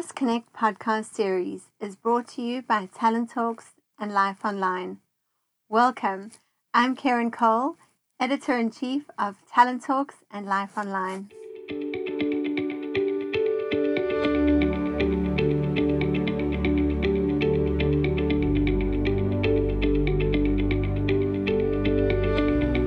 This Connect podcast series is brought to you by Talent Talks and Life Online. Welcome. I'm Karen Cole, editor in chief of Talent Talks and Life Online.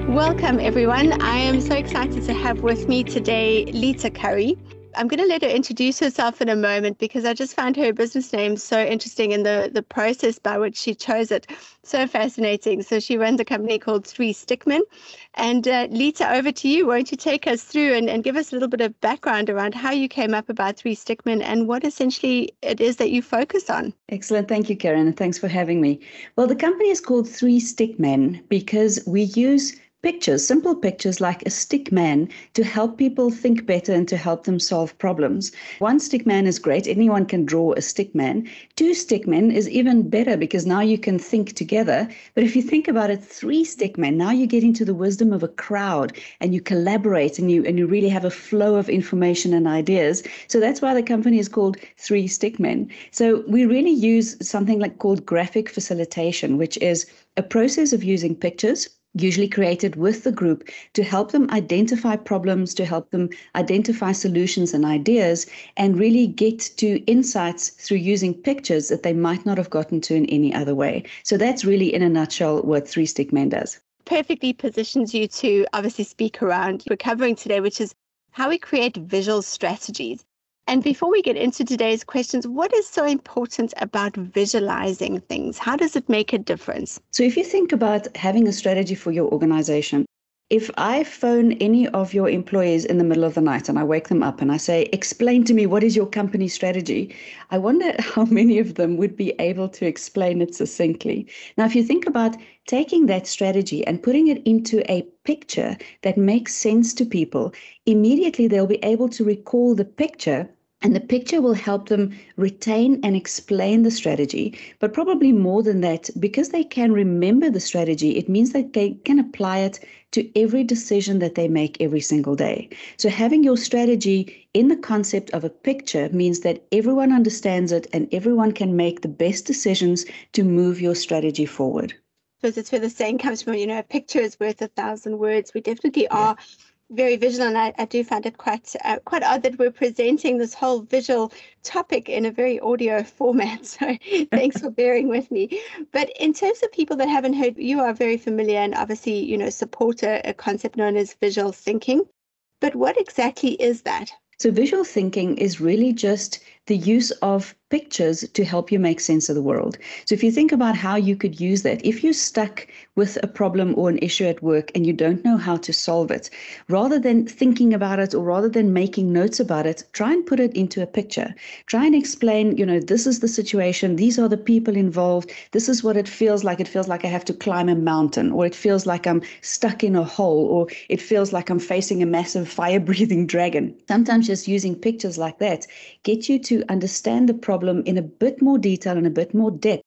Welcome, everyone. I am so excited to have with me today Lita Curry. I'm going to let her introduce herself in a moment because I just found her business name so interesting and the, the process by which she chose it so fascinating. So she runs a company called Three Stickmen. And uh, Lita, over to you. Won't you take us through and, and give us a little bit of background around how you came up about Three Stickmen and what essentially it is that you focus on? Excellent. Thank you, Karen. And thanks for having me. Well, the company is called Three Stickmen because we use pictures, simple pictures like a stick man to help people think better and to help them solve problems. One stick man is great. Anyone can draw a stick man. Two stick men is even better because now you can think together. But if you think about it, three stick men, now you get into the wisdom of a crowd and you collaborate and you and you really have a flow of information and ideas. So that's why the company is called Three Stick Men. So we really use something like called graphic facilitation, which is a process of using pictures usually created with the group to help them identify problems, to help them identify solutions and ideas, and really get to insights through using pictures that they might not have gotten to in any other way. So that's really, in a nutshell, what Three Stick Men does. Perfectly positions you to obviously speak around we're covering today, which is how we create visual strategies. And before we get into today's questions, what is so important about visualizing things? How does it make a difference? So, if you think about having a strategy for your organization, if I phone any of your employees in the middle of the night and I wake them up and I say, explain to me what is your company strategy, I wonder how many of them would be able to explain it succinctly. Now, if you think about taking that strategy and putting it into a picture that makes sense to people, immediately they'll be able to recall the picture and the picture will help them retain and explain the strategy. But probably more than that, because they can remember the strategy, it means that they can apply it to every decision that they make every single day. So having your strategy in the concept of a picture means that everyone understands it and everyone can make the best decisions to move your strategy forward. Because it's where the saying comes from, you know, a picture is worth a thousand words. We definitely are. Yeah very visual, and I, I do find it quite uh, quite odd that we're presenting this whole visual topic in a very audio format. So thanks for bearing with me. But in terms of people that haven't heard, you are very familiar and obviously you know support a, a concept known as visual thinking. But what exactly is that? So visual thinking is really just the use of pictures to help you make sense of the world. So if you think about how you could use that, if you're stuck with a problem or an issue at work and you don't know how to solve it, rather than thinking about it or rather than making notes about it, try and put it into a picture. Try and explain, you know, this is the situation, these are the people involved, this is what it feels like. It feels like I have to climb a mountain, or it feels like I'm stuck in a hole, or it feels like I'm facing a massive fire breathing dragon. Sometimes just using pictures like that get you to to understand the problem in a bit more detail and a bit more depth.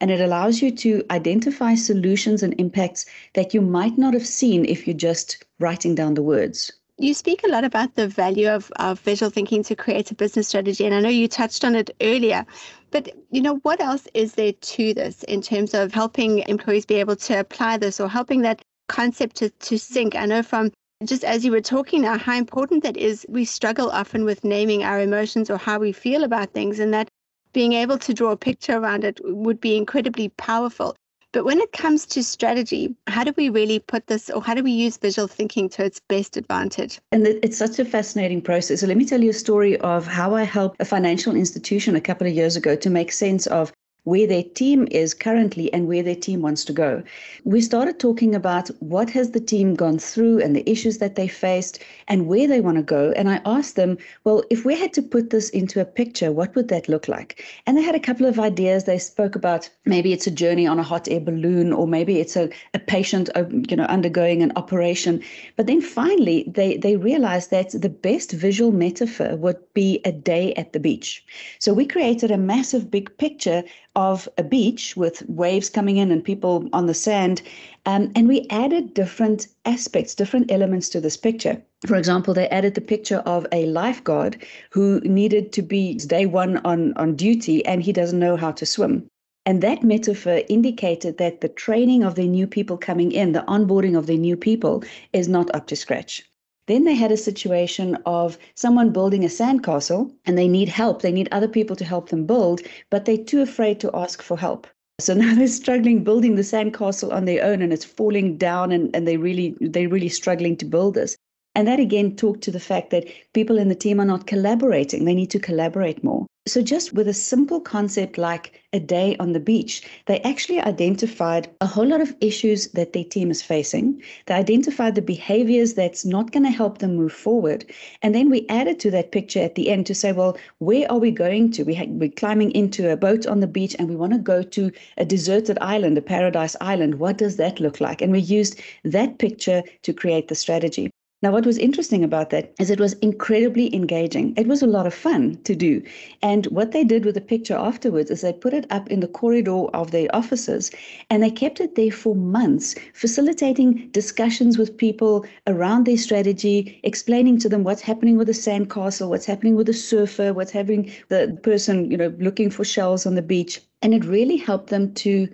And it allows you to identify solutions and impacts that you might not have seen if you're just writing down the words. You speak a lot about the value of, of visual thinking to create a business strategy, and I know you touched on it earlier. But you know, what else is there to this in terms of helping employees be able to apply this or helping that concept to, to sink? I know from just as you were talking now, how important that is. We struggle often with naming our emotions or how we feel about things, and that being able to draw a picture around it would be incredibly powerful. But when it comes to strategy, how do we really put this, or how do we use visual thinking to its best advantage? And it's such a fascinating process. So, let me tell you a story of how I helped a financial institution a couple of years ago to make sense of where their team is currently and where their team wants to go. We started talking about what has the team gone through and the issues that they faced and where they want to go. And I asked them, well, if we had to put this into a picture, what would that look like? And they had a couple of ideas. They spoke about maybe it's a journey on a hot air balloon, or maybe it's a, a patient, uh, you know, undergoing an operation. But then finally, they they realized that the best visual metaphor would be a day at the beach. So we created a massive big picture of a beach with waves coming in and people on the sand. Um, and we added different aspects, different elements to this picture. For example, they added the picture of a lifeguard who needed to be day one on, on duty and he doesn't know how to swim. And that metaphor indicated that the training of the new people coming in, the onboarding of the new people, is not up to scratch. Then they had a situation of someone building a sandcastle and they need help. They need other people to help them build, but they're too afraid to ask for help. So now they're struggling building the sandcastle on their own and it's falling down and, and they really they're really struggling to build this. And that again talked to the fact that people in the team are not collaborating. They need to collaborate more. So, just with a simple concept like a day on the beach, they actually identified a whole lot of issues that their team is facing. They identified the behaviors that's not going to help them move forward. And then we added to that picture at the end to say, well, where are we going to? We ha- we're climbing into a boat on the beach and we want to go to a deserted island, a paradise island. What does that look like? And we used that picture to create the strategy. Now, what was interesting about that is it was incredibly engaging. It was a lot of fun to do. And what they did with the picture afterwards is they put it up in the corridor of their offices and they kept it there for months, facilitating discussions with people around their strategy, explaining to them what's happening with the sandcastle, what's happening with the surfer, what's happening the person, you know, looking for shells on the beach. And it really helped them to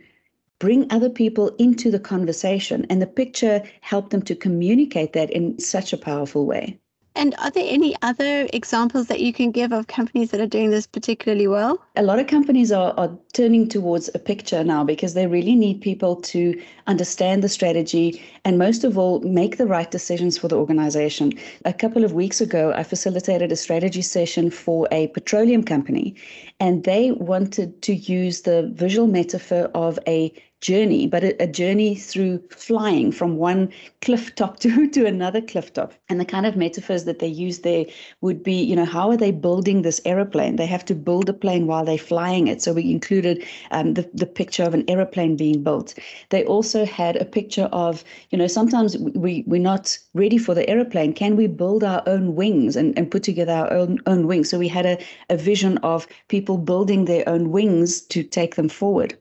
bring other people into the conversation. And the picture helped them to communicate that in such a powerful way. And are there any other examples that you can give of companies that are doing this particularly well? A lot of companies are, are turning towards a picture now because they really need people to understand the strategy and, most of all, make the right decisions for the organization. A couple of weeks ago, I facilitated a strategy session for a petroleum company, and they wanted to use the visual metaphor of a journey, but a, a, journey through flying from one cliff top to, to another cliff top. And the kind of metaphors that they use there would be, you know, how are they building this aeroplane? They have to build a plane while they're flying it. So we included um, the, the picture of an aeroplane being built. They also had a picture of, you know, sometimes we, we're not ready for the aeroplane. Can we build our own wings and, and put together our own, own wings? So we had a, a vision of people building their own wings to take them forward.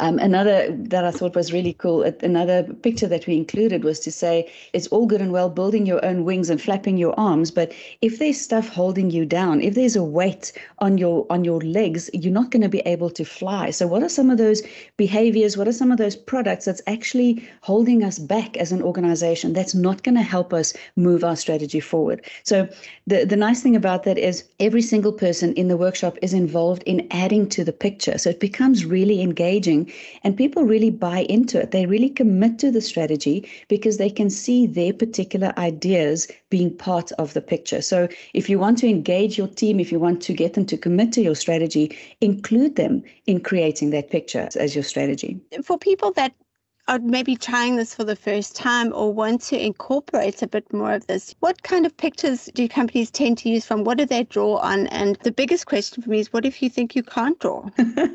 Um, another that I thought was really cool, another picture that we included was to say it's all good and well building your own wings and flapping your arms, but if there's stuff holding you down, if there's a weight on your on your legs, you're not going to be able to fly. So what are some of those behaviors? What are some of those products that's actually holding us back as an organization? That's not going to help us move our strategy forward. So the the nice thing about that is every single person in the workshop is involved in adding to the picture, so it becomes really engaging and people really buy into it. They really commit to the strategy because they can see their particular ideas being part of the picture. So if you want to engage your team, if you want to get them to commit to your strategy, include them in creating that picture as your strategy. For people that are maybe trying this for the first time or want to incorporate a bit more of this, what kind of pictures do companies tend to use from? What do they draw on? And the biggest question for me is what if you think you can't draw?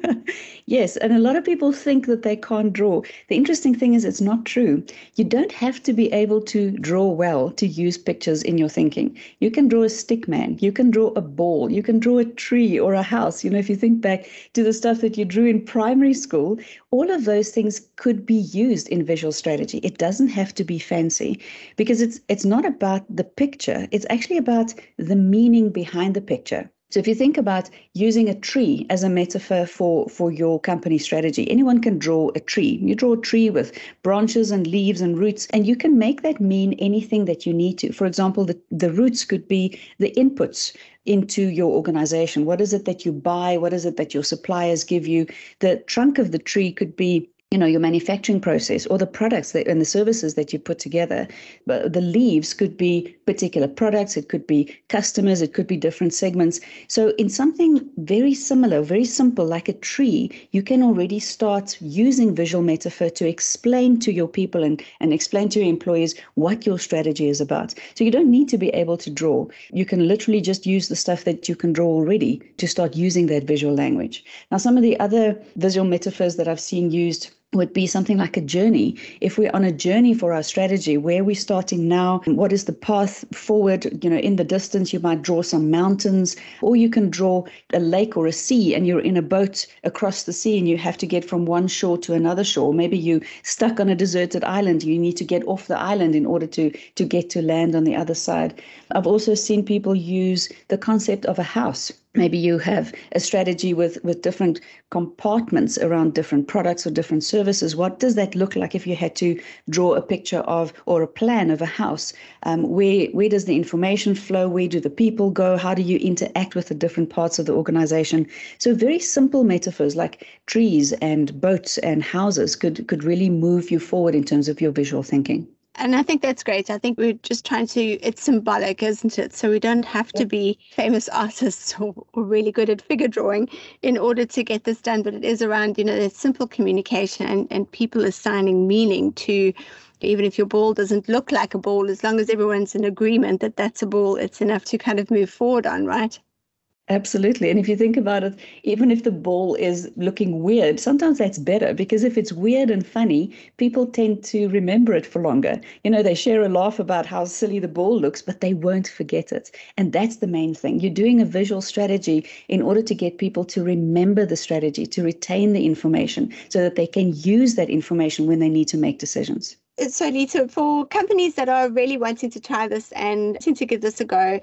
yes, and a lot of people think that they can't draw. The interesting thing is it's not true. You don't have to be able to draw well to use pictures in your thinking. You can draw a stick man, you can draw a ball, you can draw a tree or a house. You know, if you think back to the stuff that you drew in primary school, all of those things could be used in visual strategy. It doesn't have to be fancy because it's it's not about the picture. It's actually about the meaning behind the picture. So if you think about using a tree as a metaphor for, for your company strategy, anyone can draw a tree. You draw a tree with branches and leaves and roots, and you can make that mean anything that you need to. For example, the, the roots could be the inputs into your organization. What is it that you buy? What is it that your suppliers give you? The trunk of the tree could be you know your manufacturing process or the products that, and the services that you put together but the leaves could be particular products it could be customers it could be different segments. So in something very similar very simple like a tree you can already start using visual metaphor to explain to your people and, and explain to your employees what your strategy is about. So you don't need to be able to draw. You can literally just use the stuff that you can draw already to start using that visual language. Now some of the other visual metaphors that i've seen used would be something like a journey. If we're on a journey for our strategy, where we're starting now, what is the path forward? You know, in the distance, you might draw some mountains, or you can draw a lake or a sea, and you're in a boat across the sea, and you have to get from one shore to another shore. Maybe you stuck on a deserted island. You need to get off the island in order to to get to land on the other side. I've also seen people use the concept of a house maybe you have a strategy with with different compartments around different products or different services. What does that look like if you had to draw a picture of or a plan of a house? Um, where where does the information flow? Where do the people go? How do you interact with the different parts of the organization? So very simple metaphors like trees and boats and houses could could really move you forward in terms of your visual thinking and I think that's great. I think we're just trying to, it's symbolic, isn't it? So we don't have to be famous artists or, or, really good at figure drawing in order to get this done. But it is around, you know, the simple communication and, and people assigning meaning to, even if your ball doesn't look like a ball, as long as everyone's in agreement that that's a ball, it's enough to kind of move forward on, right? Absolutely. And if you think about it, even if the ball is looking weird, sometimes that's better because if it's weird and funny, people tend to remember it for longer. You know, they share a laugh about how silly the ball looks, but they won't forget it. And that's the main thing. You're doing a visual strategy in order to get people to remember the strategy, to retain the information so that they can use that information when they need to make decisions so Lita, for companies that are really wanting to try this and to give this a go,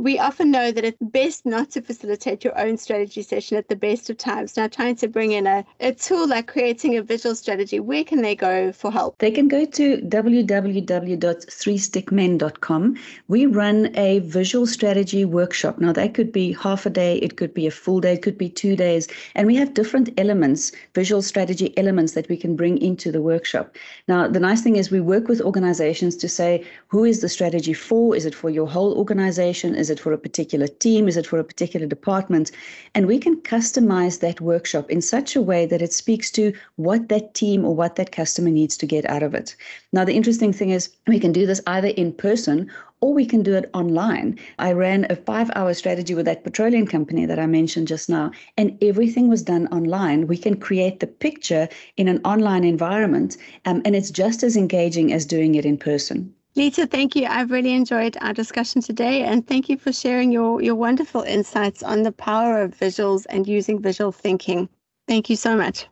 we often know that it's best not to facilitate your own strategy session at the best of times. Now, trying to bring in a, a tool like creating a visual strategy, where can they go for help? They can go to www.threestickmen.com. We run a visual strategy workshop. Now, that could be half a day, it could be a full day, it could be two days. And we have different elements, visual strategy elements that we can bring into the workshop. Now, the nice thing is we work with organizations to say, who is the strategy for? Is it for your whole organization? Is it for a particular team? Is it for a particular department? And we can customize that workshop in such a way that it speaks to what that team or what that customer needs to get out of it. Now, the interesting thing is we can do this either in person or we can do it online. I ran a five hour strategy with that petroleum company that I mentioned just now, and everything was done online. We can create the picture in an online environment, um, and it's just as engaging as doing it in person. Lita, thank you. I've really enjoyed our discussion today, and thank you for sharing your, your wonderful insights on the power of visuals and using visual thinking. Thank you so much.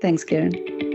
Thanks, Karen.